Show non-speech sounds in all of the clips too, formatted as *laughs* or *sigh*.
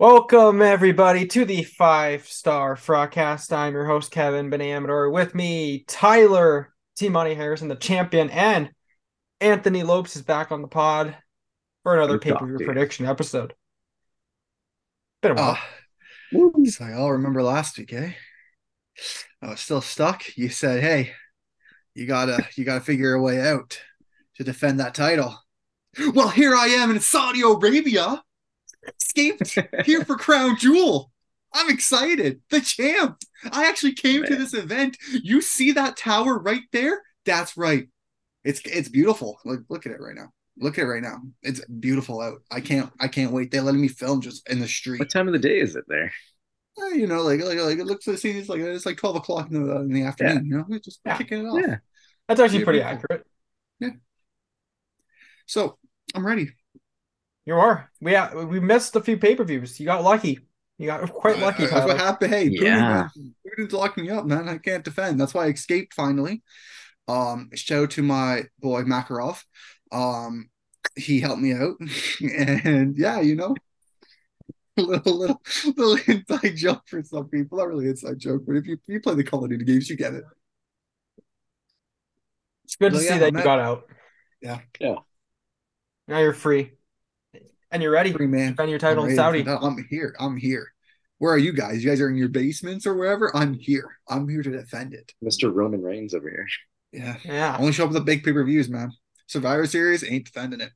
Welcome everybody to the five star Frogcast. I'm your host Kevin Benamador. With me, Tyler T Money Harrison, the champion, and Anthony Lopes is back on the pod for another Good pay per view prediction episode. Been a while. Ah, it's like I'll remember last week, eh? I was still stuck. You said, "Hey, you gotta, you gotta figure a way out to defend that title." Well, here I am in Saudi Arabia, escaped here for Crown Jewel. I'm excited. The champ. I actually came to this event. You see that tower right there? That's right. It's it's beautiful. Look look at it right now. Look at it right now. It's beautiful out. I can't I can't wait. They're letting me film just in the street. What time of the day is it there? Eh, you know, like like, like it looks like it's like it's like twelve o'clock in the in the afternoon. You know, we're just Yeah. kicking it off. Yeah. That's actually pretty beautiful. accurate. Yeah. So I'm ready. You are. We we missed a few pay per views. You got lucky. You got quite lucky. Uh, That's what happened. Hey, Putin, Yeah. man. Putin's locked me up, man. I can't defend. That's why I escaped finally. Um, shout out to my boy Makarov. Um, he helped me out, *laughs* and yeah, you know, a *laughs* little little little inside joke for some people. Not really inside joke, but if you you play the Call of Duty games, you get it. It's good to Well, see that I'm you at- got out. Yeah. Yeah. Now you're free, and you're ready. Free man. Defend your title in Saudi. for that. I'm here. I'm here. Where are you guys? You guys are in your basements or wherever? I'm here. I'm here to defend it. Mr. Roman Reigns over here. Yeah. Yeah. Only show up with the big pay per views, man. Survivor Series ain't defending it.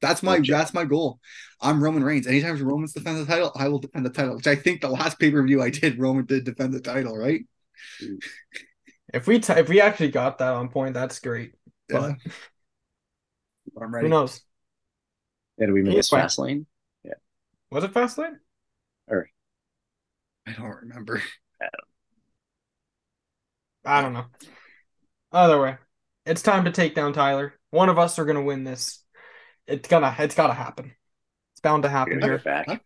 That's my Okay. that's my goal. I'm Roman Reigns. Anytime Roman's defend the title, I will defend the title. Which I think the last pay per view I did, Roman did defend the title, right? Mm. If we t- if we actually got that on point, that's great. Yeah. But I'm ready. who knows? Yeah, do we He make is Fastlane? Yeah. Was it Fastlane? I don't remember. I don't know. Either way, it's time to take down Tyler. One of us are gonna win this. It's gonna. It's gotta happen. It's bound to happen gonna here. back.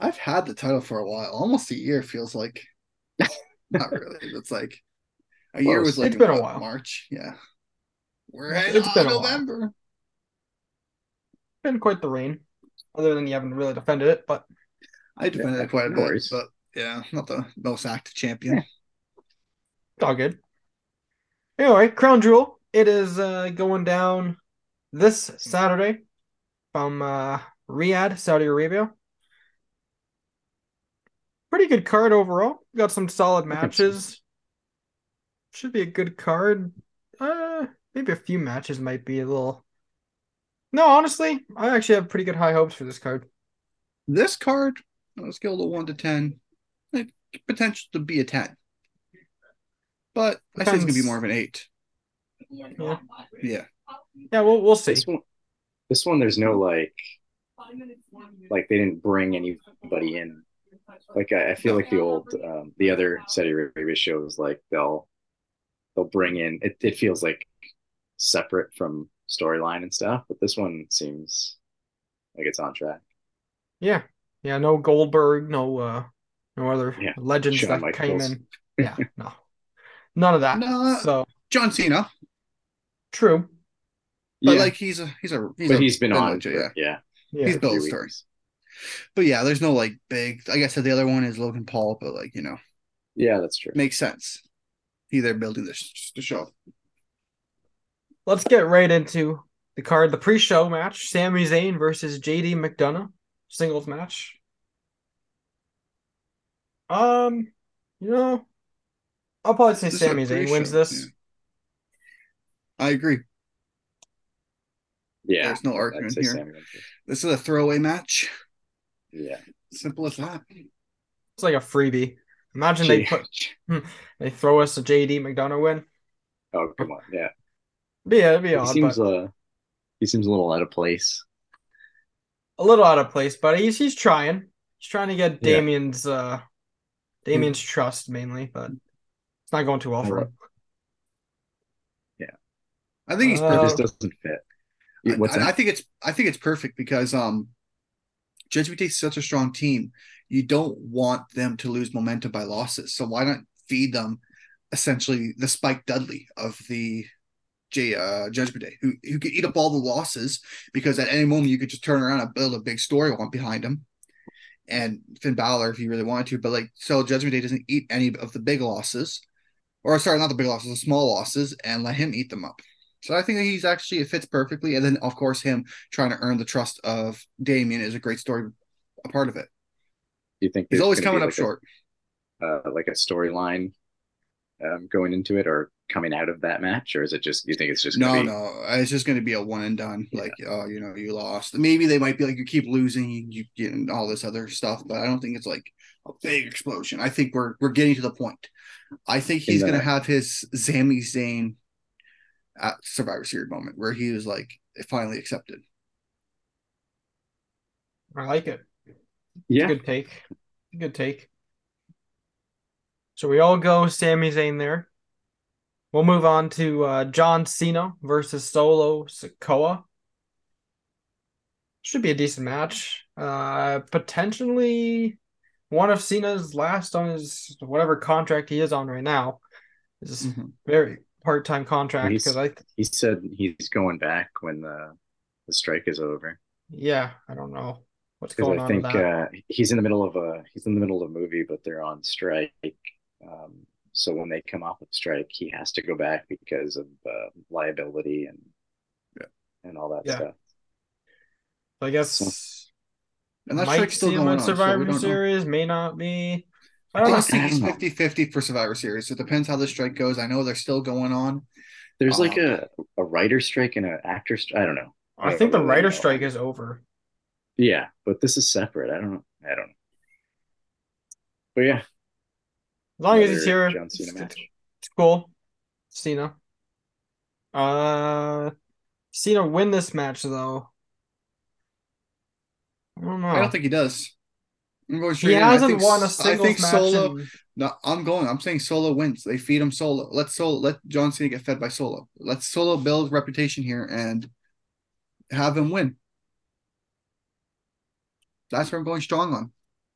I've had the title for a while, almost a year feels like. *laughs* Not really. It's like a year was like It's been a while. March. Yeah. We're It's- at it's been a while. November. Been quite the reign. Other than you haven't really defended it, but I defended Yeah, it quite a bit, but yeah, not the most active champion. it's all good. Anyway, Crown Jewel. It is uh, going down this Saturday from uh, Riyadh, Saudi Arabia. Pretty good card overall. Got some solid I think so. matches. Should be a good card. Uh, maybe a few matches might be a little. No, honestly, I actually have pretty good high hopes for this card. This card, on a scale of one to ten, it potential to be a ten. But I think it's gonna be more of an eight. Yeah, Yeah. yeah, we'll we'll see. This one, this one, there's no like, like they didn't bring anybody in. Like I, I feel like the old, um, the other Saudi Arabia shows, like they'll, they'll bring in. It, it feels like separate from storyline and stuff, but this one seems like it's on track. Yeah, yeah, no Goldberg, no uh, no other Yeah, legends Shawn that came in. *laughs* Yeah, no, none of that. No. So John Cena, true. but Yeah, like he's a he's a he's but a he's been on. legend, for- yeah. yeah, Yeah, He's a built few a story. weeks. But yeah, there's no like big. Like I said, the other one is Logan Paul, but like you know, Yeah, that's true. makes sense. He they're building this the show. Let's get right into the card. The pre-show match: Sami Zayn versus JD McDonough, singles match. Um, you know, I'll probably say This Sami Zayn wins pre-show, this. yeah. I agree. Yeah, There's no argument here. Sami. This is a throwaway match. Yeah, Simple as that. It's like a freebie. Imagine they put they throw us a JD McDonough win. Oh come on, yeah. Be it'd be He odd, seems but uh, he seems a little out of place. a little out of place. But he's he's trying. He's trying to get Yeah. Damian's uh Damian's trust mainly, but it's not going too well for him. Yeah. I think he's Uh, perfect. just doesn't fit. I- What's I, I think it's I think it's perfect because um Judgment Day is such a strong team. You don't want them to lose momentum by losses. So why not feed them essentially the Spike Dudley of the J uh, Judgment Day, who who could eat up all the losses because at any moment you could just turn around and build a big story on behind him. and Finn Balor if he really wanted to, but like so Judgment Day doesn't eat any of the big losses, or sorry, not the big losses, the small losses, and let him eat them up. So I think that he's actually it fits perfectly, and then of course him trying to earn the trust of Damian is a great story, a part of it. Do you think He's always coming up like a- short. uh, like a storyline um, going into it or coming out of that match, or is it just you think it's just No, gonna be, no, uh, it's just going to be a one and done. Yeah. Like, oh, you know, you lost. Maybe they might be like, you keep losing, you, you get all this other stuff, but I don't think it's like a big explosion. I think we're we're getting to the point. I think he's In going to have his Sami Zayn at Survivor Series moment where he was like finally accepted. I like it. Yeah, Good take. Good take. So we all go Sami Zayn there. We'll move on to uh, John Cena versus Solo Sikoa. Should be a decent match. Uh, potentially one of Cena's last on his whatever contract he is on right now. This is Mhm. very part-time contract because I he said he's going back when the the strike is over yeah I don't know what's going I on think with that. uh, he's in the middle of a he's in the middle of a movie, but they're on strike. Um, so when they come off of strike, he has to go back because of uh, liability and Yeah. and all that Yeah. stuff. I guess And that might still see him going on, Survivor don't know. Series, may not be. I I don't know. think I it's don't 50 50 for Survivor Series. It depends how the strike goes. I know they're still going on. There's like Um, a a writer strike and an actor strike. I don't know. I don't think know the writer strike is over. Yeah, but this is separate. I don't know. I don't know. But yeah, As long as he's another here, John Cena it's, match. it's cool. Cena. Uh, Cena win this match though. I don't know. I don't think he does. I'm he straight in. I hasn't think- won a I singles think match. Solo. in- No, I'm going. I'm saying Solo wins. They feed him Solo. Let Solo. Let John Cena get fed by Solo. Let Solo build reputation here and have him win. That's where I'm going strong on.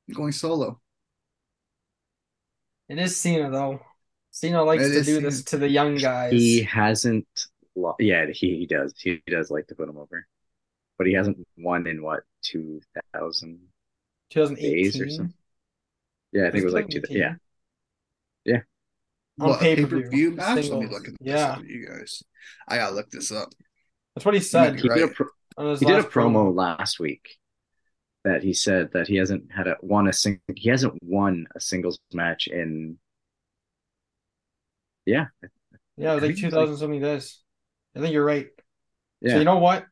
I'm going Solo. It is Cena though. Cena likes It to do Cena. this to the young guys. He hasn't. Lo- yeah, he, he does. He does like to put him over, but he hasn't won in what two thousand days or 2018 something. Yeah, I think it was like two. Yeah, Yeah, On What, a pay-per-view, pay-per-view match? Let me look at this Yeah. you guys. I gotta look this up. That's what he said he Right. did a pro- he did a last promo last week that he said that he hasn't had a won a sing he hasn't won a singles match in. Yeah, Yeah, it was like Crazy. 2000 something days. I think you're right. yeah, So you know what?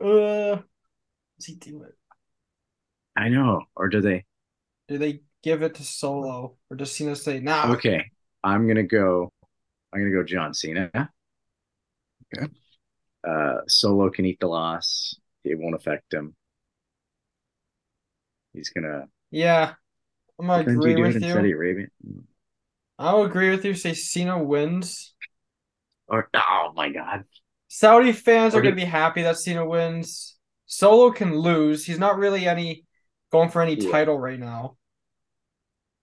Uh, does he do it? I know. Or do they? Do they give it to Solo, or does Cena say, "Nah"? Okay, I'm gonna go. I'm gonna go John Cena. Okay. Uh, Solo can eat the loss. It won't affect him. He's gonna. Yeah, I'm gonna agree you with you. Saudi Arabia? I'll agree with you. Say Cena wins. Or oh my God, Saudi fans Or are gonna be happy that Cena wins. Solo can lose. He's not really any going for any Yeah. title right now.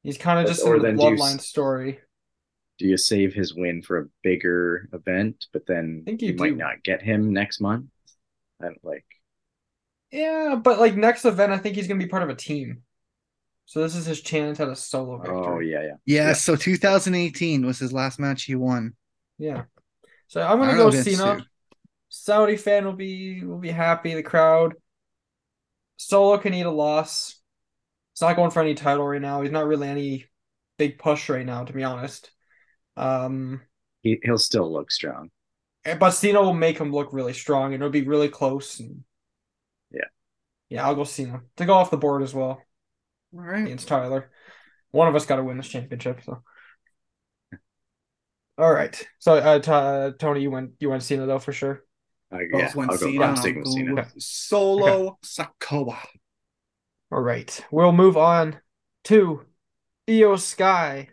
He's kind of just in the do you bloodline story. do you save his win for a bigger event, but then think you you might not get him next month? I don't like. Yeah, but like next event, I think he's gonna be part of a team. So this is his chance at a solo victory. Oh yeah, yeah. Yeah, Yeah. so 2018 was his last match he won. Yeah. So I'm gonna go Vince, Cena. too. Saudi fan will be will be happy. The crowd. Solo can eat a loss. He's not going for any title right now. He's not really any big push right now, to be honest. Um, He he'll still look strong. and- but Cena will make him look really strong, and it'll be really close. And Yeah. Yeah, I'll go Cena to go off the board as well All right. against Tyler. One of us got to win this championship. So, all right. So, uh, T- uh, Tony, you went you went Cena though for sure. Uh, yeah, went I'll go. Cena, I'm sticking with Cena. with Solo Sikoa. All right, we'll move on to Iyo Sky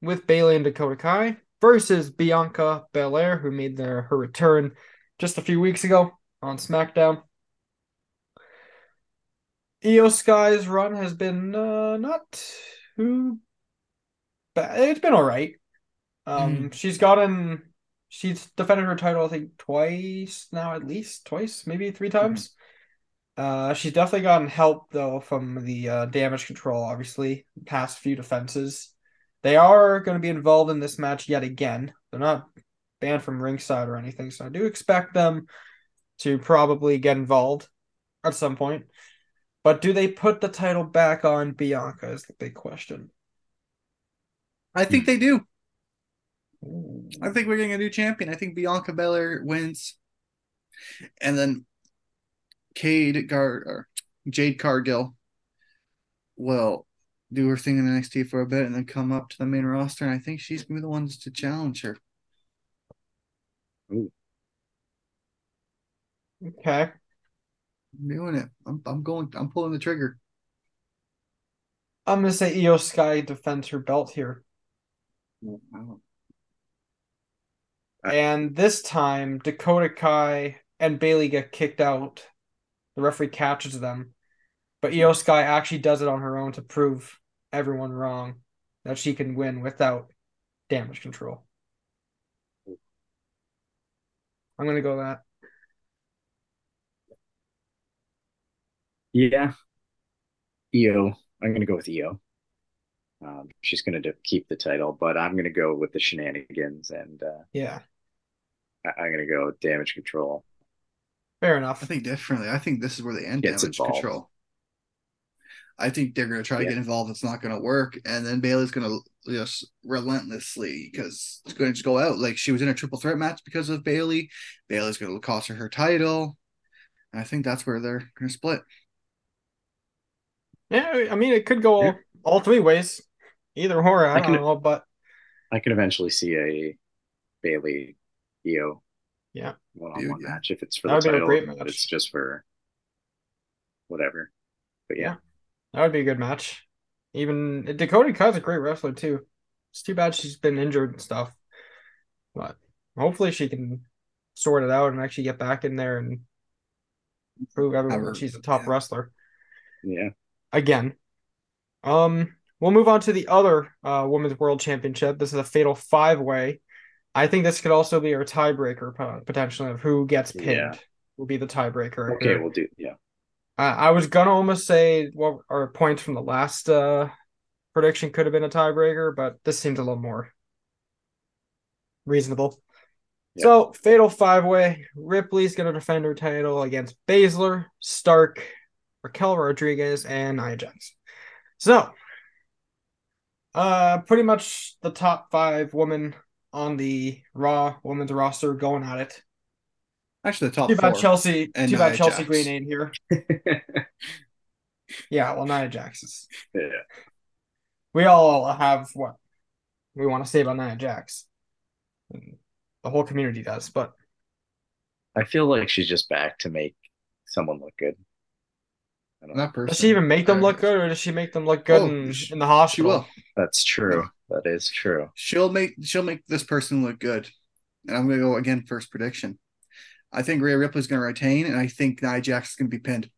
with Bayley and Dakota Kai versus Bianca Belair, who made their her return just a few weeks ago on SmackDown. Iyo Sky's run has been uh, not too bad. It's been all right. Um, she's gotten she's defended her title I think twice now, at least twice, maybe three times. Uh, she's definitely gotten help though from the uh, damage control. Obviously, past few defenses, they are going to be involved in this match yet again. They're not banned from ringside or anything, so I do expect them to probably get involved at some point. But do they put the title back on Bianca? Is the big question. I think they do. I think we're getting a new champion. I think Bianca Belair wins, and then Cade Gar or Jade Cargill will do her thing in NXT for a bit and then come up to the main roster. And I think she's gonna be the ones to challenge her. Ooh. Okay. I'm doing it. I'm I'm going. I'm pulling the trigger. I'm gonna say Iyo Sky defends her belt here. Wow. And this time Dakota Kai and Bayley get kicked out. The referee catches them. But Iyo Sky actually does it on her own to prove everyone wrong that she can win without damage control. I'm gonna go that. Yeah. Iyo. I'm going to go with Iyo. Um, she's going to keep the title, but I'm going to go with the shenanigans and uh, Yeah. I- I'm going to go damage control. Fair enough. I think differently. I think this is where they end Gets damage involved. control. I think they're going to try to get involved. It's not going to work, and then Bayley's going to just relentlessly because it's going to just go out. Like she was in a triple threat match because of Bayley. Bayley's going to cost her her title, and I think that's where they're going to split. Yeah, I mean it could go all, Yeah. all three ways. Either or, I, I don't can- know, but I can eventually see a Bayley Iyo Yeah. one on one Dude, yeah. match if it's for That the would be title, great but it's just for whatever. But yeah, that would be a good match. Even Dakota Kai's a great wrestler too. It's too bad she's been injured and stuff. But hopefully she can sort it out and actually get back in there and prove everyone Have that she's a top yeah. wrestler yeah. Again. Um, we'll move on to the other uh women's world championship. This is a fatal five way. I think this could also be our tiebreaker po- potentially of who gets pinned. Yeah. Will be the tiebreaker. Okay, we'll do yeah. I, I was gonna almost say what our points from the last uh prediction could have been a tiebreaker, but this seems a little more reasonable. Yeah. So fatal five way. Ripley's gonna defend her title against Baszler, Stark, Raquel Rodriguez, and Nia Jax. So uh pretty much the top five women on the Raw women's roster going at it. Actually, the top Too bad four. Chelsea and too bad Nia Chelsea Jax. Green ain't here. *laughs* Yeah, well Nia Jax is yeah. we all have what we want to say about Nia Jax. The whole community does, but I feel like she's just back to make someone look good. I don't. That person. does she even make them look good, or does she make them look good Oh, in, she- in the hospital? She will. That's true. That is true. She'll make she'll make this person look good. And I'm gonna go again first prediction. I think Rhea Ripley's gonna retain, and I think Nia Jax is gonna be pinned.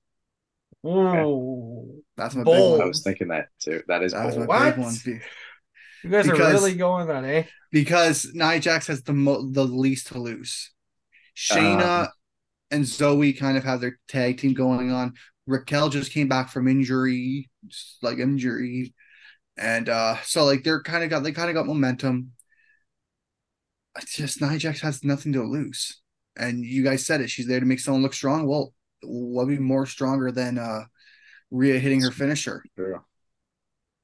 Ooh, That's my Bold. big I was thinking that too. That is That was my bold. What? big one. Be- you guys are really going that, eh? Because Nia Jax has the mo- the least to lose. Shayna Um, and Zoey kind of have their tag team going on. Raquel just came back from injury, just like injury, and uh so like they're kind of got they kind of got momentum. It's just Nia Jax has nothing to lose, and you guys said it. She's there to make someone look strong. Well, what would be more stronger than uh Rhea hitting her finisher, True.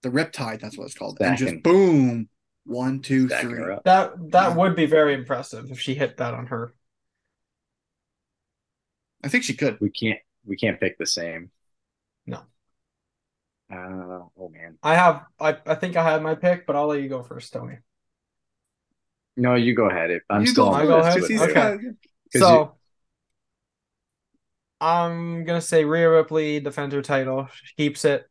the Riptide? That's what it's called, and just boom, one, two, Stacking three. That that Yeah. would be very impressive if she hit that on her. I think she could. We can't we can't pick the same. No. Uh, oh man. I have I, I think I had my pick, but I'll let you go first, Tony. No, you go ahead. If I'm You still go on I the go list ahead? with He's you. Okay. got- 'Cause So I'm gonna say Rhea Ripley defends her title, she keeps it,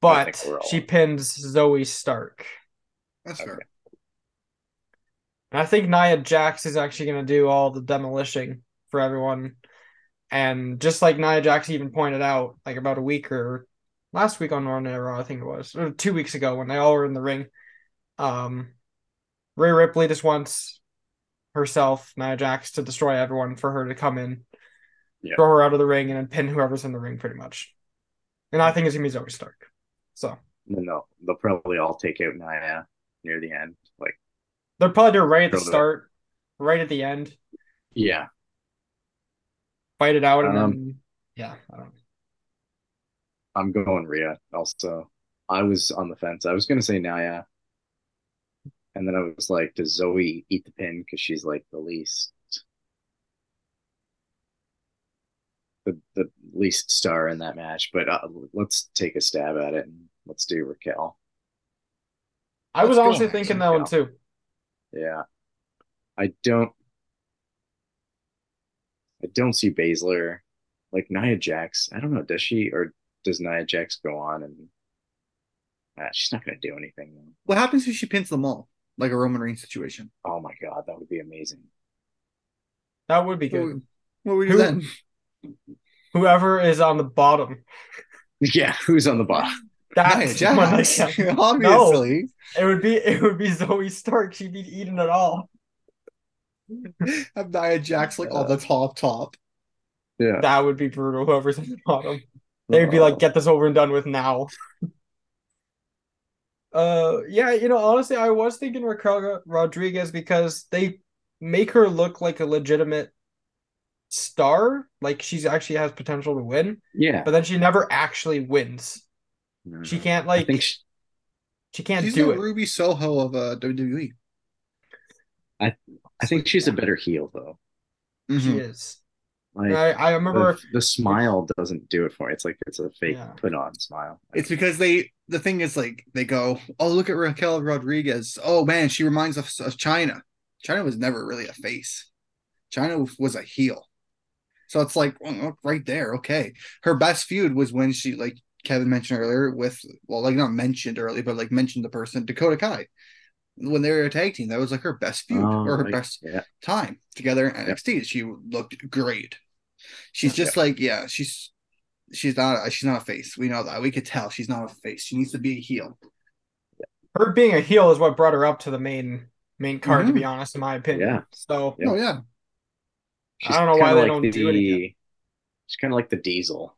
but all she pins Zoey Stark. That's Okay. fair. And I think Nia Jax is actually going to do all the demolishing for everyone. And just like Nia Jax even pointed out, like about a week or last week on Raw, Raw, I think it was, or two weeks ago when they all were in the ring, um, Rhea Ripley just wants herself, Nia Jax, to destroy everyone for her to come in Yeah. throw her out of the ring, and then pin whoever's in the ring, pretty much. And I think it's gonna be Zoe Stark. So And then they'll they'll probably all take out Nia near the end. Like they'll probably do it right at the- start, right at the end, yeah, fight it out, and Um, then yeah, I don't know. I'm going Rhea. Also, I was on the fence. I was gonna say Nia, and then I was like, does Zoey eat the pin because she's like the least the the least star in that match? But uh, let's take a stab at it and let's do Raquel. I was Let's go, honestly thinking let's that one too. Yeah, I don't. I don't see Baszler like Nia Jax. I don't know. Does she or does Nia Jax go on and uh, she's not going to do anything? Though. What happens if she pins them all, like a Roman Reigns situation? Oh my god, that would be amazing. That would be good. would, what would we do Who- then? Whoever is on the bottom, *laughs* Yeah, who's on the bottom? *laughs* that's Nia when they Jax, can- *laughs* obviously. It would be it would be Zoey Stark. She'd be eating it all. *laughs* Have Nia Jax like on the top top. Yeah, That would be brutal. Whoever's on the bottom, they would be like, "Get this over and done with now." *laughs* Uh, yeah, you know, honestly, I was thinking Raquel Rodriguez because they make her look like a legitimate star, like she's actually has potential to win, yeah. but then she never actually wins. No, She can't I like think she, she can't She's do the it. Ruby Soho of uh, WWE. I think she's a better heel though. She Mhm. is. Like I I remember the, the smile doesn't do it for me. It's like it's a fake Yeah. put on smile. It's because they the thing is like they go, oh look at Raquel Rodriguez. Oh man, she reminds us of Chyna. Chyna was never really a face. Chyna was a heel. So it's like oh, right there, okay. Her best feud was when she like Kevin mentioned earlier with well, like not mentioned earlier, but like mentioned the person Dakota Kai. When they were a tag team, that was like her best feud Oh, or her like, best yeah. time together in NXT. She looked great. She's just like, yeah, she's she's not she's not a face. We know that. We could tell she's not a face. She needs to be a heel. her being a heel is what brought her up to the main main card, to Mhm. be honest, in my opinion. Yeah. So Yeah. Oh yeah. She's don't know why kinda they like don't the, do it again. She's kind of like the Diesel,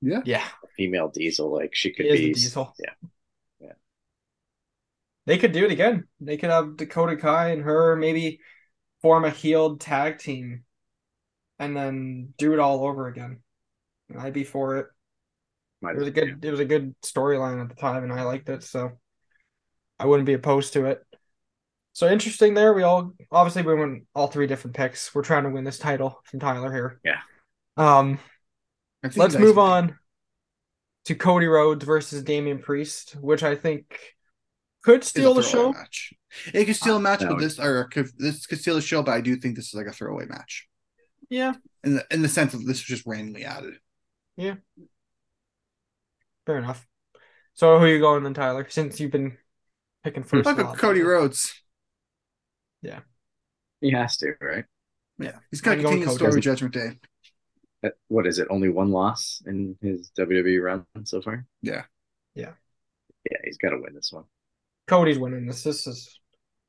Yeah. yeah, female Diesel. Like she could She be. Diesel. Yeah. They could do it again. They could have Dakota Kai and her maybe form a healed tag team, and then do it all over again. I'd be for it. Might It was a as well, good it was a good storyline at the time and I liked it, so I wouldn't be opposed to it. So interesting there. We all obviously we went all three different picks. We're trying to win this title from Tyler here. Yeah. Um let's that's move fine. on to Cody Rhodes versus Damian Priest, which I think could steal the show. Match. It could steal a match, no. but this or could, this could steal the show. But I do think this is like a throwaway match Yeah, in the in the sense of this was just randomly added. Yeah. Fair enough. So who are you going then, Tyler? Since you've been picking first. Fuck now. Cody Rhodes. Yeah. He has to, right? Yeah, he's got to continue the story with Judgment Day. Uh, What is it? Only one loss in his WWE run so far. Yeah. Yeah. Yeah, he's got to win this one. Cody's winning this. This is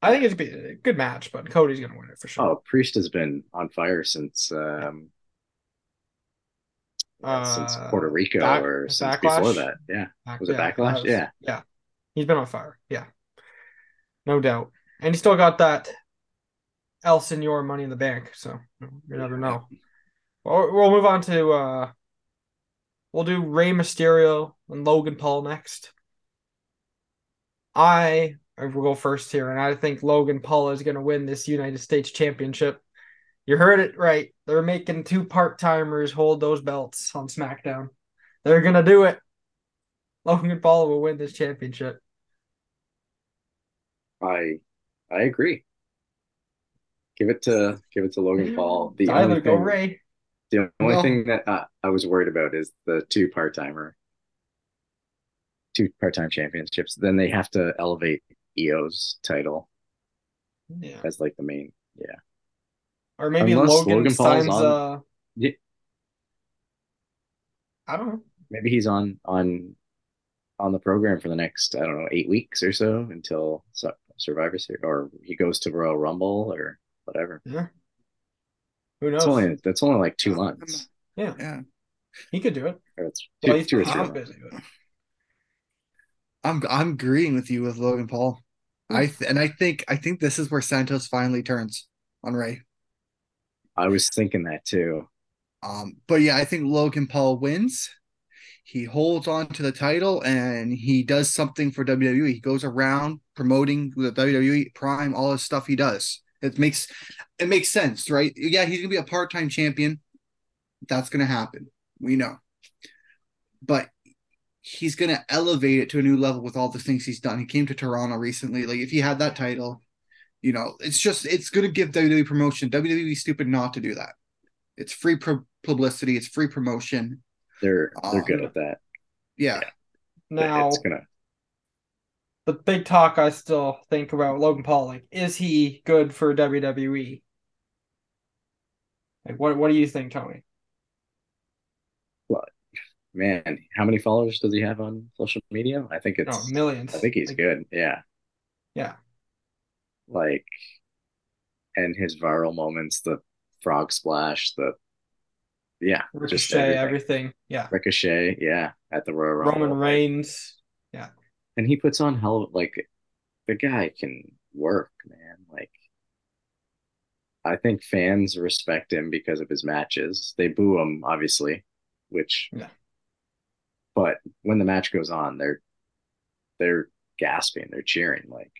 I think it'd be a good match, but Cody's gonna win it for sure. Oh, Priest has been on fire since um uh, since Puerto Rico Back- or since Backlash? before that. Yeah. Back- Was it Backlash? was- Yeah. Yeah. He's been on fire. Yeah. No doubt. And he still got that El Senor money in the bank. So you never know. Well, we'll move on to uh we'll do Rey Mysterio and Logan Paul next. I I will go first here, and I think Logan Paul is gonna win this United States Championship. You heard it right. They're making two part timers hold those belts on SmackDown. They're gonna do it. Logan Paul will win this championship. I I agree. Give it to give it to Logan Paul. The Tyler, only go thing, Rey. the only thing that uh, I was worried about is the two part timer, two part time championships. Then they have to elevate EO's title Yeah. as like the main. Yeah, Or maybe Unless Logan, Logan Paul's signs on- uh Yeah. I don't know. maybe he's on on on the program for the next I don't know eight weeks or so until Su- Survivor Series, or he goes to Royal Rumble or whatever. Yeah. Who knows? That's only that's only like two months. yeah, Yeah. he could do it. Or it's Well, two, he's, two or he's three I'm- months. busy. But I'm I'm agreeing with you with Logan Paul. I th- and I think I think this is where Santos finally turns on Rey. I was thinking that too. Um, but yeah, I think Logan Paul wins. He holds on to the title and he does something for WWE. He goes around promoting the WWE Prime, all his stuff he does. It makes it makes sense, right? Yeah, he's gonna be a part-time champion. That's gonna happen. We know. But he's gonna elevate it to a new level with all the things he's done. He came to Toronto recently. Like if he had that title, you know, it's just it's gonna give WWE promotion. WWE stupid not to do that. It's free pu- publicity. It's free promotion. They're they're Oh, good yeah. at that. Yeah, now it's gonna the big talk I still think about Logan Paul, like, is he good for WWE? Like, what what do you think, Tony? Man. How many followers does he have on social media? I think No, it's millions. I think he's Like, good. Yeah. Yeah. Like and his viral moments, the frog splash, the yeah, just Ricochet, everything. everything. Yeah. Ricochet, yeah, at the Royal Rumble. Roman Reigns. Yeah, and he puts on hell of like the guy can work, man. Like I think fans respect him because of his matches. They boo him, obviously, which Yeah. But when the match goes on, they're they're gasping, they're cheering, like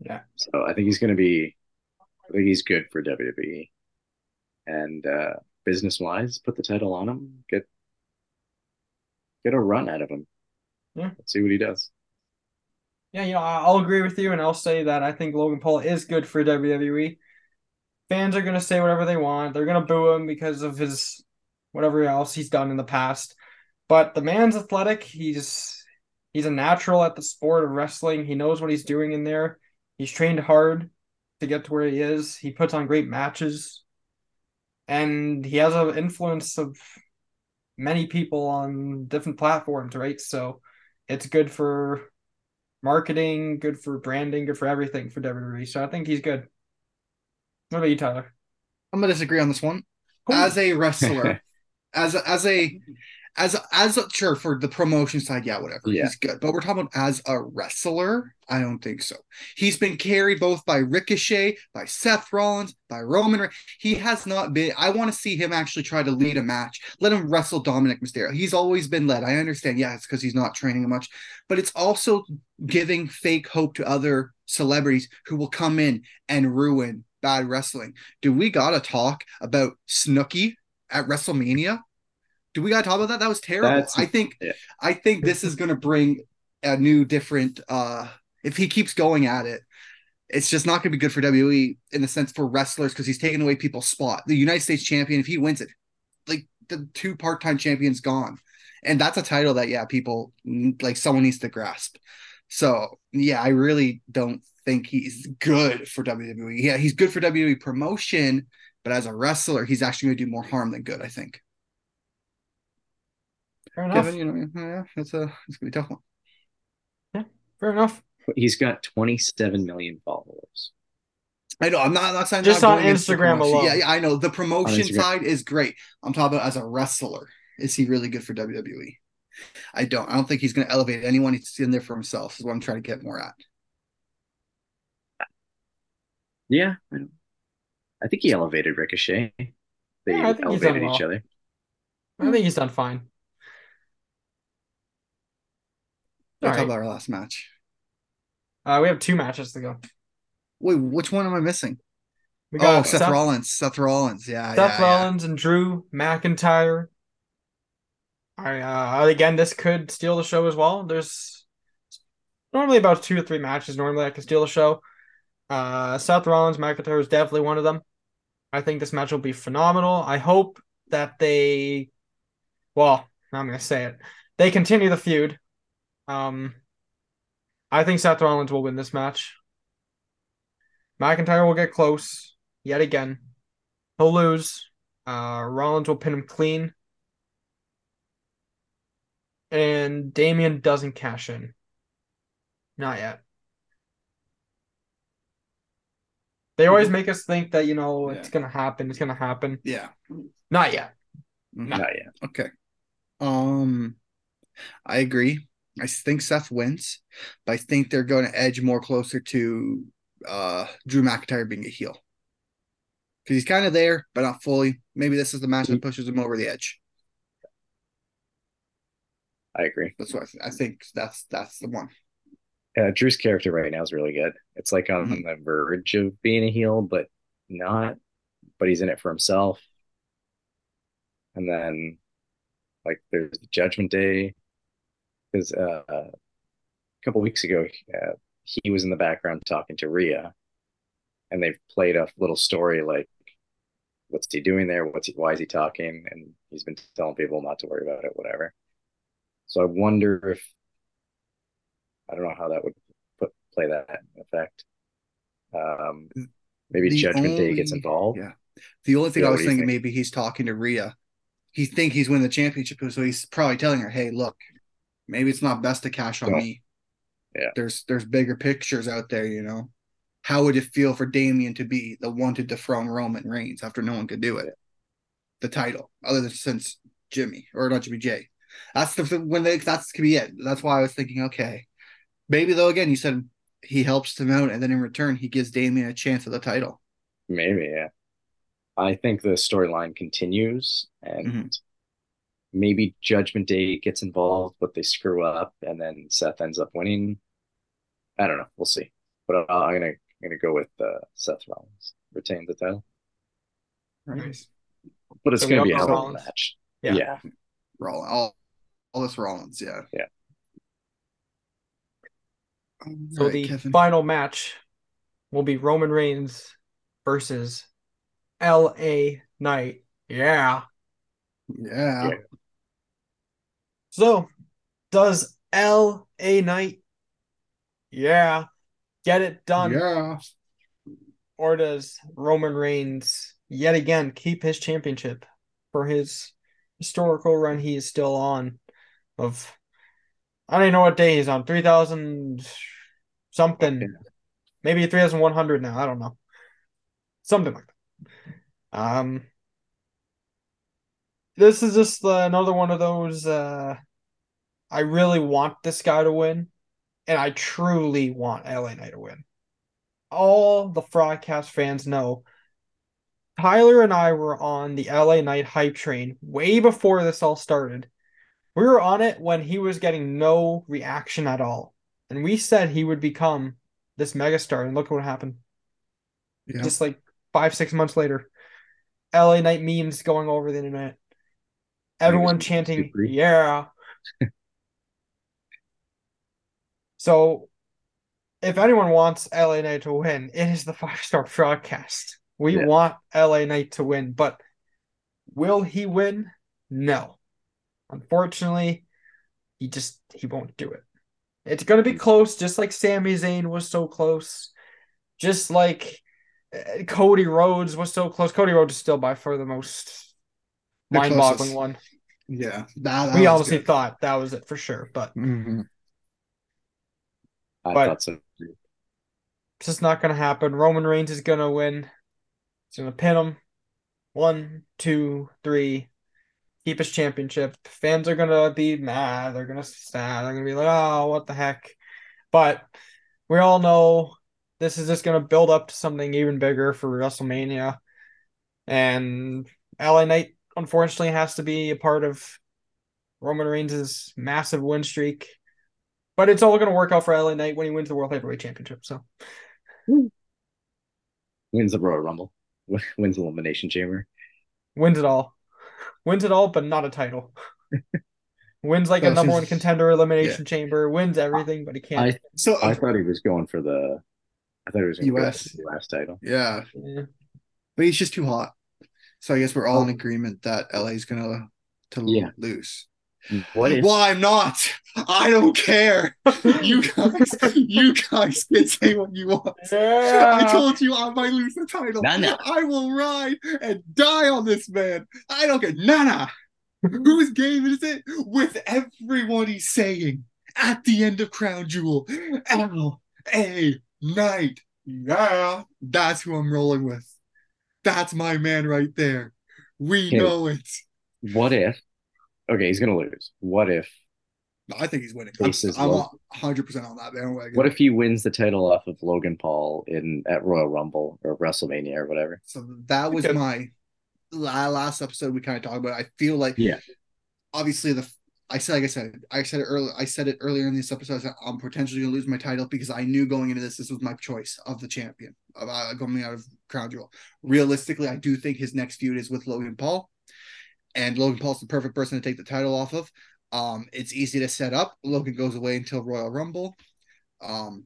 Yeah. so I think he's gonna be I think he's good for WWE. And uh business wise, put the title on him, get get a run out of him. Yeah. Let's see what he does. Yeah, you know, I'll agree with you, and I'll say that I think Logan Paul is good for WWE. Fans are gonna say whatever they want. They're gonna boo him because of his whatever else he's done in the past. But the man's athletic. He's he's a natural at the sport of wrestling. He knows what he's doing in there. He's trained hard to get to where he is. He puts on great matches, and he has an influence of many people on different platforms, right? So it's good for marketing, good for branding, good for everything for WWE. So I think he's good. What about you, Tyler? I'm gonna disagree on this one. Cool. As a wrestler, *laughs* as a, as a as as a, sure for the promotion side, yeah, whatever, Yeah. he's good. But we're talking about as a wrestler, I don't think so. He's been carried both by Ricochet, by Seth Rollins, by Roman. He has not been. I want to see him actually try to lead a match. Let him wrestle Dominik Mysterio. He's always been led. I understand. Yeah, it's because he's not training much, but it's also giving fake hope to other celebrities who will come in and ruin bad wrestling. Do we gotta talk about Snooki at WrestleMania? Do we gotta talk about that? That was terrible. That's- I think yeah. I think this is gonna bring a new different uh if he keeps going at it, it's just not gonna be good for WWE in the sense for wrestlers because he's taking away people's spot. The United States champion, if he wins it, like the two part-time champions gone. And that's a title that yeah, people like someone needs to grasp. So yeah, I really don't think he's good for WWE. Yeah, he's good for WWE promotion, but as a wrestler, he's actually going to do more harm than good. I think. Fair enough. Kevin, you know, oh, yeah, it's a it's gonna be a tough one. Yeah, fair enough. He's got 27 million followers. I know. I'm not. I'm not saying Just not on going Instagram alone. Yeah, yeah, I know. The promotion side is great. I'm talking about as a wrestler. Is he really good for WWE? I don't. I don't think he's going to elevate anyone. He's in there for himself. Is what I'm trying to get more at. Yeah, I, don't- I think he elevated Ricochet. They Yeah, I think he's done elevated each well. other. I think he's done fine. Let's All talk right. about our last match. Uh, we have two matches to go. Wait, which one am I missing? We Oh, got Seth, Rollins. Seth Rollins. Yeah, Seth yeah, Rollins and Drew McIntyre. All right, uh, again, this could steal the show as well. There's normally about two or three matches normally I can steal the show. Uh, Seth Rollins, McIntyre is definitely one of them. I think this match will be phenomenal. I hope that they, well, I'm gonna say it. They continue the feud. Um, I think Seth Rollins will win this match. McIntyre will get close yet again. He'll lose. Uh, Rollins will pin him clean. And Damian doesn't cash in. Not yet. They always make us think that you know it's Yeah. gonna happen. It's gonna happen. Yeah. Not yet. Mhm. No. Not yet. Okay. Um, I agree. I think Seth wins, but I think they're going to edge more closer to uh Drew McIntyre being a heel because he's kind of there, but not fully. Maybe this is the match that pushes him over the edge. I agree. That's what I, th- I think. That's that's the one. Uh, Drew's character right now is really good. It's like on Mhm. the verge of being a heel, but not. But he's in it for himself. And then, like, there's the Judgment Day. Because uh, a couple weeks ago, uh, he was in the background talking to Rhea, and they've played a little story like, what's he doing there? What's he? Why is he talking? And he's been telling people not to worry about it, whatever. So I wonder if I don't know how that would put play that effect. Um, maybe The Judgment Day gets involved. yeah. The only thing Yeah, I was thinking think? maybe he's talking to Rhea. He think he's winning the championship, so he's probably telling her, "Hey, look, maybe it's not best to cash on me. Yeah. there's there's bigger pictures out there. You know, how would it feel for Damian to be the one to dethrone Roman Reigns after no one could do it? The title, other than since Jimmy or not Jimmy J. That's the when they that's could be it. That's why I was thinking, okay, maybe though. Again, you said he helps them out, and then in return, he gives Damien a chance at the title. Maybe, yeah. I think the storyline continues and Mhm. Maybe Judgment Day gets involved, but they screw up and then Seth ends up winning. I don't know. We'll see. But I- I'm gonna I'm gonna go with uh, Seth Rollins retain the title. Nice. But it's So gonna be a all hell of a match. Yeah. yeah. Rollins, all, all this Rollins, yeah. Yeah. So Alright, the Kevin. final match will be Roman Reigns versus L.A. Knight. Yeah. yeah. Yeah. So, does L.A. Knight, yeah, get it done, Yeah. or does Roman Reigns yet again keep his championship for his historical run he is still on? Of I don't even know what day he's on, three thousand something, maybe three thousand one hundred now. I don't know, something like that. Um, this is just uh, another one of those. Uh, I really want this guy to win, and I truly want LA Knight to win. All the Frogcast fans know Tyler and I were on the LA Knight hype train way before this all started. We were on it when he was getting no reaction at all. And we said he would become this megastar, and look what happened. Yeah. Just like five, six months later. LA Knight memes going over the internet. Everyone chanting, yeah. *laughs* so if anyone wants LA Knight to win, it is the five star Frogcast. We Yeah. want LA Knight to win, but will he win? No. Unfortunately, he just he won't do it. It's gonna be close, just like Sami Zayn was so close, just like uh, Cody Rhodes was so close. Cody Rhodes is still by far the most The mind-boggling one. Yeah. That, that we obviously good. thought that was it for sure, but Mhm. I But- thought so. it's just not gonna happen. Roman Reigns is gonna win. He's gonna pin him. One, two, three. Keep his championship. Fans are gonna be mad. They're gonna sad. They're gonna be like, "Oh, what the heck?" But we all know this is just gonna build up to something even bigger for WrestleMania. And LA Knight, unfortunately, has to be a part of Roman Reigns' massive win streak. But it's all gonna work out for LA Knight when he wins the World Heavyweight Championship. So. Wins the Royal Rumble. *laughs* Wins the Elimination Chamber. Wins it all. Wins it all, but not a title. *laughs* wins like a number one contender elimination chamber. Wins everything, but he can't. I So I thought he was going for the. I thought he was going US. for the US title. yeah, Yeah. but he's just too hot. So I guess we're all in Oh. agreement that LA is gonna to Yeah. lose. What if? Well, I'm not. I don't care. You guys, you guys can say what you want. I told you I might lose the title. Nah, nah. I will ride and die on this man. I don't care. nana. Whose game is it? With everyone he's saying at the end of Crown Jewel, L A Knight Yeah, that's who I'm rolling with. That's my man right there. We Okay. know it. What if? Okay, he's gonna lose. What if? I think he's winning. I'm, I'm 100% on that bandwagon. What if he wins the title off of Logan Paul in at Royal Rumble or WrestleMania or whatever? So that was Okay. my last episode. We kind of talked about. It. I feel like, Yeah. obviously the I said like I said I said it earlier. I said it earlier in this episode. I I'm potentially gonna lose my title because I knew going into this this was my choice of the champion of uh, coming out of Crown Jewel. Realistically, I do think his next feud is with Logan Paul, and Logan Paul's the perfect person to take the title off of. Um, it's easy to set up. Logan goes away until Royal Rumble. Um,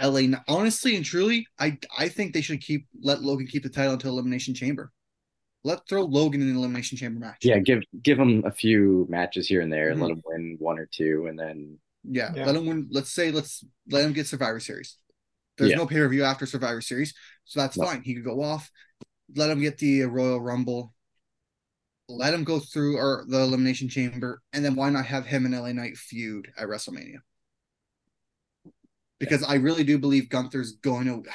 LA honestly and truly, I I think they should keep let Logan keep the title until Elimination Chamber. Let throw Logan in the Elimination Chamber match. Yeah, give give him a few matches here and there and Mhm. let him win one or two, and then Yeah, Yeah. let him win. Let's say let's let him get Survivor Series. There's Yeah. no pay per view after Survivor Series, so that's No. fine. He could go off. Let him get the Royal Rumble. Let him go through or the Elimination Chamber, and then why not have him and LA Knight feud at WrestleMania? Because I really do believe Gunther's going to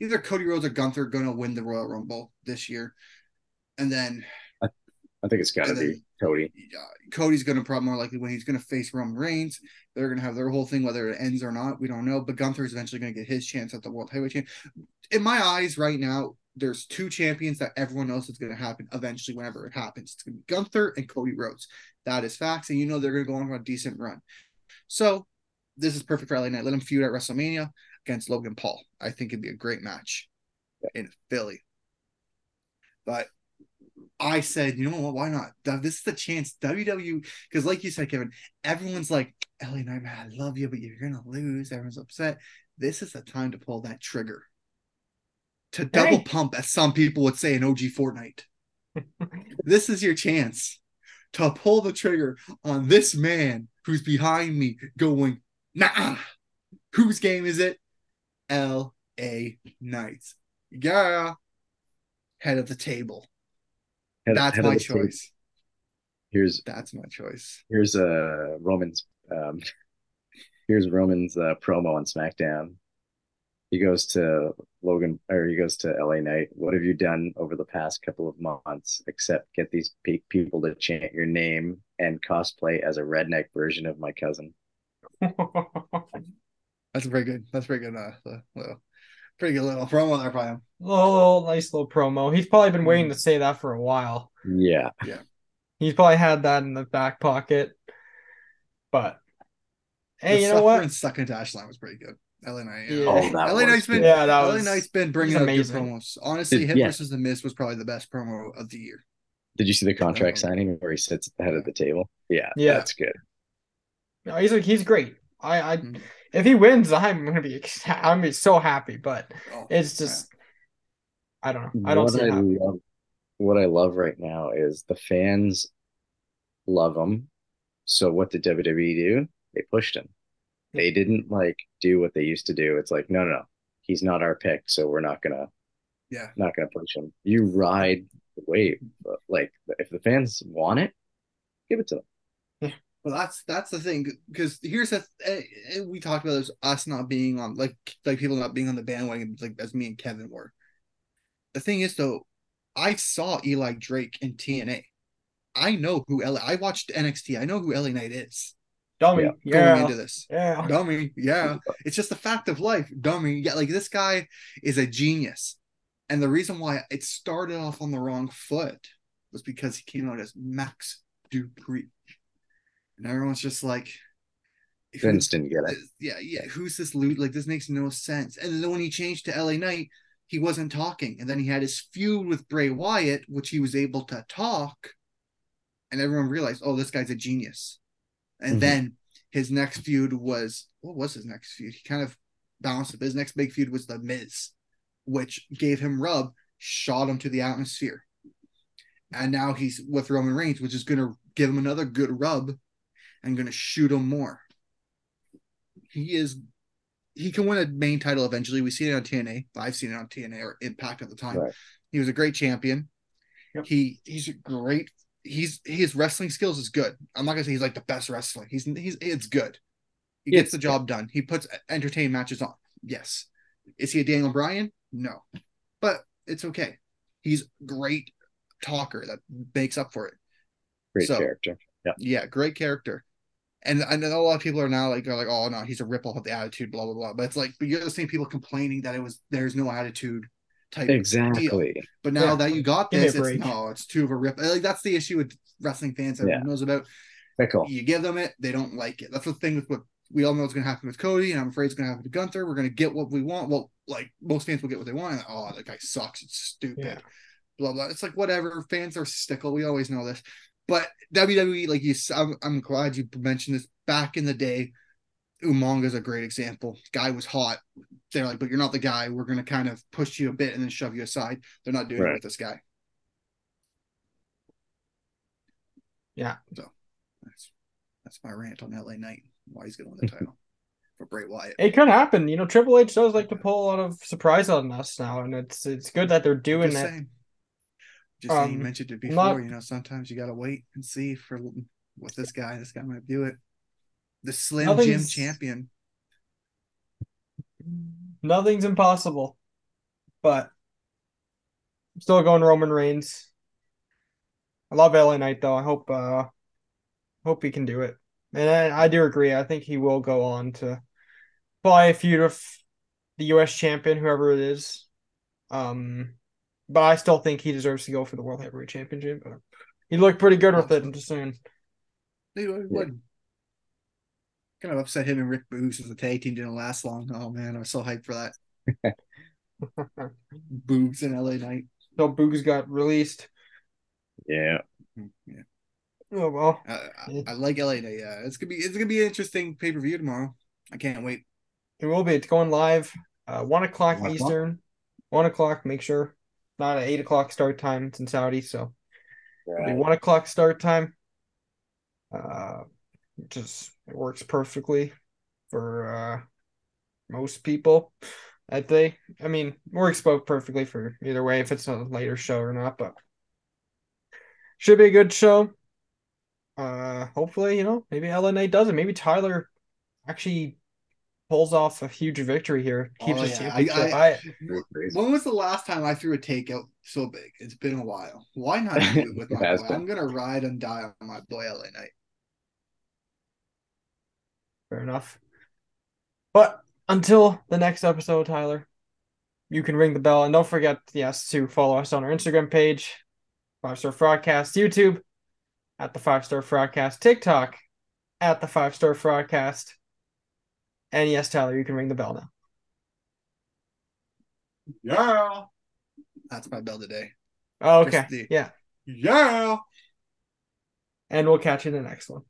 either Cody Rhodes or Gunther going to win the Royal Rumble this year, and then I think it's got to be Cody. uh, Cody's going to probably more likely when he's going to face Roman Reigns. They're going to have their whole thing, whether it ends or not, we don't know. But Gunther's eventually going to get his chance at the World Heavyweight Champion. In my eyes, right now, there's two champions that everyone knows is going to happen eventually, whenever it happens. It's going to be Gunther and Cody Rhodes. That is facts, and you know they're going to go on for a decent run. So this is perfect for LA Knight. Let him feud at WrestleMania against Logan Paul. I think it'd be a great match in Philly. But I said, you know what? Why not? This is the chance. WWE, because like you said, Kevin, everyone's like, LA Knight, I love you, but you're gonna lose. Everyone's upset. This is the time to pull that trigger. To double Hey. pump, as some people would say in OG Fortnite. *laughs* this is your chance to pull the trigger on this man who's behind me going, nah. Whose game is it? L.A. Knights. Yeah. Head of the table. Head- That's head my choice. Here's That's my choice. here's uh Roman's um *laughs* here's Roman's uh, promo on SmackDown. He goes to Logan or he goes to LA Knight. What have you done over the past couple of months except get these pe- people to chant your name and cosplay as a redneck version of my cousin? *laughs* That's very good. That's very good. Uh, uh, well, pretty good little promo there by him. little nice little promo. He's probably been waiting Mm. to say that for a while. Yeah. Yeah. He's probably had that in the back pocket. But hey, the you know what? And second dash line was pretty good. LA Knight. Yeah. Oh, that LA was Knight's been. Yeah, that LA was Knight's been bringing he's out good promos. Honestly, Did- him yeah. versus the Miz was probably the best promo of the year. Did you see the contract Oh. signing where he sits at the head of the table? Yeah, Yeah. that's good. No, he's like he's great. I, I Mhm. If he wins, I'm gonna be I'm gonna be so happy. But Oh, it's just I don't know. I don't what see I love, what I love right now is the fans love him. So what did WWE do? They pushed him. They didn't like do what they used to do. It's like, no, no, no. He's not our pick, so we're not gonna yeah. not gonna push him. You ride the wave. But, Like if the fans want it, give it to them. Well, that's that's the thing because here's the eh, eh, we talked about this us not being on like like people not being on the bandwagon like as me and Kevin were. The thing is though, I saw Eli Drake in TNA. I know who LA. I watched NXT. I know who LA Knight is Dummy. Yeah. Yeah. going into this. Yeah. Dummy, yeah. *laughs* It's just a fact of life. Dummy, yeah. Like this guy is a genius, and the reason why it started off on the wrong foot was because he came out as Max Dupri, and everyone's just like, Vince didn't get it. yeah, yeah. Who's this loot? Like this makes no sense. And then when he changed to LA Knight, he wasn't talking, and then he had his feud with Bray Wyatt, which he was able to talk, and everyone realized, oh, this guy's a genius. And Mhm. then his next feud was what was his next feud? He kind of bounced up. His next big feud was the Miz, which gave him rub, shot him to the atmosphere. And now he's with Roman Reigns, which is gonna give him another good rub and I'm gonna shoot him more. He is he can win a main title eventually. We see it on TNA. I've seen it on TNA or Impact at the time. Right. He was a great champion. Yep. He he's a great. He's his wrestling skills is good. I'm not gonna say he's like the best wrestler. He's he's it's good. He Yeah, gets the job done. He puts entertaining matches on. Yes, Is he a Daniel Bryan? No, but it's okay. He's great talker that makes up for it. Great So- character. Yeah. Yeah, great character. And I know a lot of people are now like, are like, oh no, he's a rip off of the attitude, blah blah blah. But it's like, but you're the same people complaining that it was there's no attitude type deal. Exactly. But now Yeah. that you got Give me a this, it's no, it's too of a rip. Uh, like that's the issue with wrestling fans. Everyone Yeah. knows about. Fickle. You give them it, they don't like it. That's the thing with what we all know is going to happen with Cody, and I'm afraid it's going to happen to Gunther. We're going to get what we want. Well, like most fans will get what they want. And, oh, that guy sucks. It's stupid. Yeah. Blah blah. It's like whatever. Fans are stickle. We always know this. But WWE, like you, s- I'm, I'm glad you mentioned this. Back in the day, Umaga's a great example. Guy was hot. They're like, but you're not the guy. We're going to kind of push you a bit and then shove you aside. They're not doing it with this guy. Yeah. So that's that's my rant on LA Knight. Why he's going to win the *laughs* title for Bray Wyatt. It could happen. You know, Triple H does like to pull a lot of surprise on us now, and it's it's good that they're doing Just that. saying. Just saying, you Um, mentioned it before. not- you know, sometimes you gotta wait and see for what this guy. This guy might do it. The Slim Jim champion. Nothing's impossible, but I'm still going Roman Reigns. I love LA Knight though. I hope uh hope he can do it. And I, I do agree. I think he will go on to probably a feud with the US champion, whoever it is. Um but I still think he deserves to go for the World Heavyweight Championship. He looked pretty good with it, I'm just saying. They would kind of upset him and Rick Boogs as the tag team didn't last long. Oh man, I'm so hyped for that. *laughs* Boogs and LA Knight. So Boogs got released. Yeah. Yeah. Oh well. I, I, I like LA Knight. Yeah, it's gonna be it's gonna be an interesting pay per view tomorrow. I can't wait. It will be. It's going live. Uh, one o'clock One o'clock? Eastern. One o'clock. Make sure. Not an eight o'clock start time. It's in Saudi, so Right. one o'clock start time. Uh, just it works perfectly for uh most people. I think. I mean, works both perfectly for either way if it's a later show or not. But should be a good show. Uh, hopefully, you know, maybe LNA does it. Maybe Tyler actually pulls off a huge victory here. Keeps Oh, his yeah. I- I- I, When was the last time I threw a takeout so big? It's been a while. Why not *laughs* do it with my boy? been. I'm gonna ride and die on my boy LA Knight. fair enough. But until the next episode, Tyler, you can ring the bell and don't forget, yes, to follow us on our Instagram page, Five Star Frogcast, YouTube at the Five Star Frogcast, TikTok at the Five Star Frogcast. And yes, Tyler, you can ring the bell now. Yeah. That's my bell today. Oh, okay. The- Yeah. Yeah. And we'll catch you in the next one.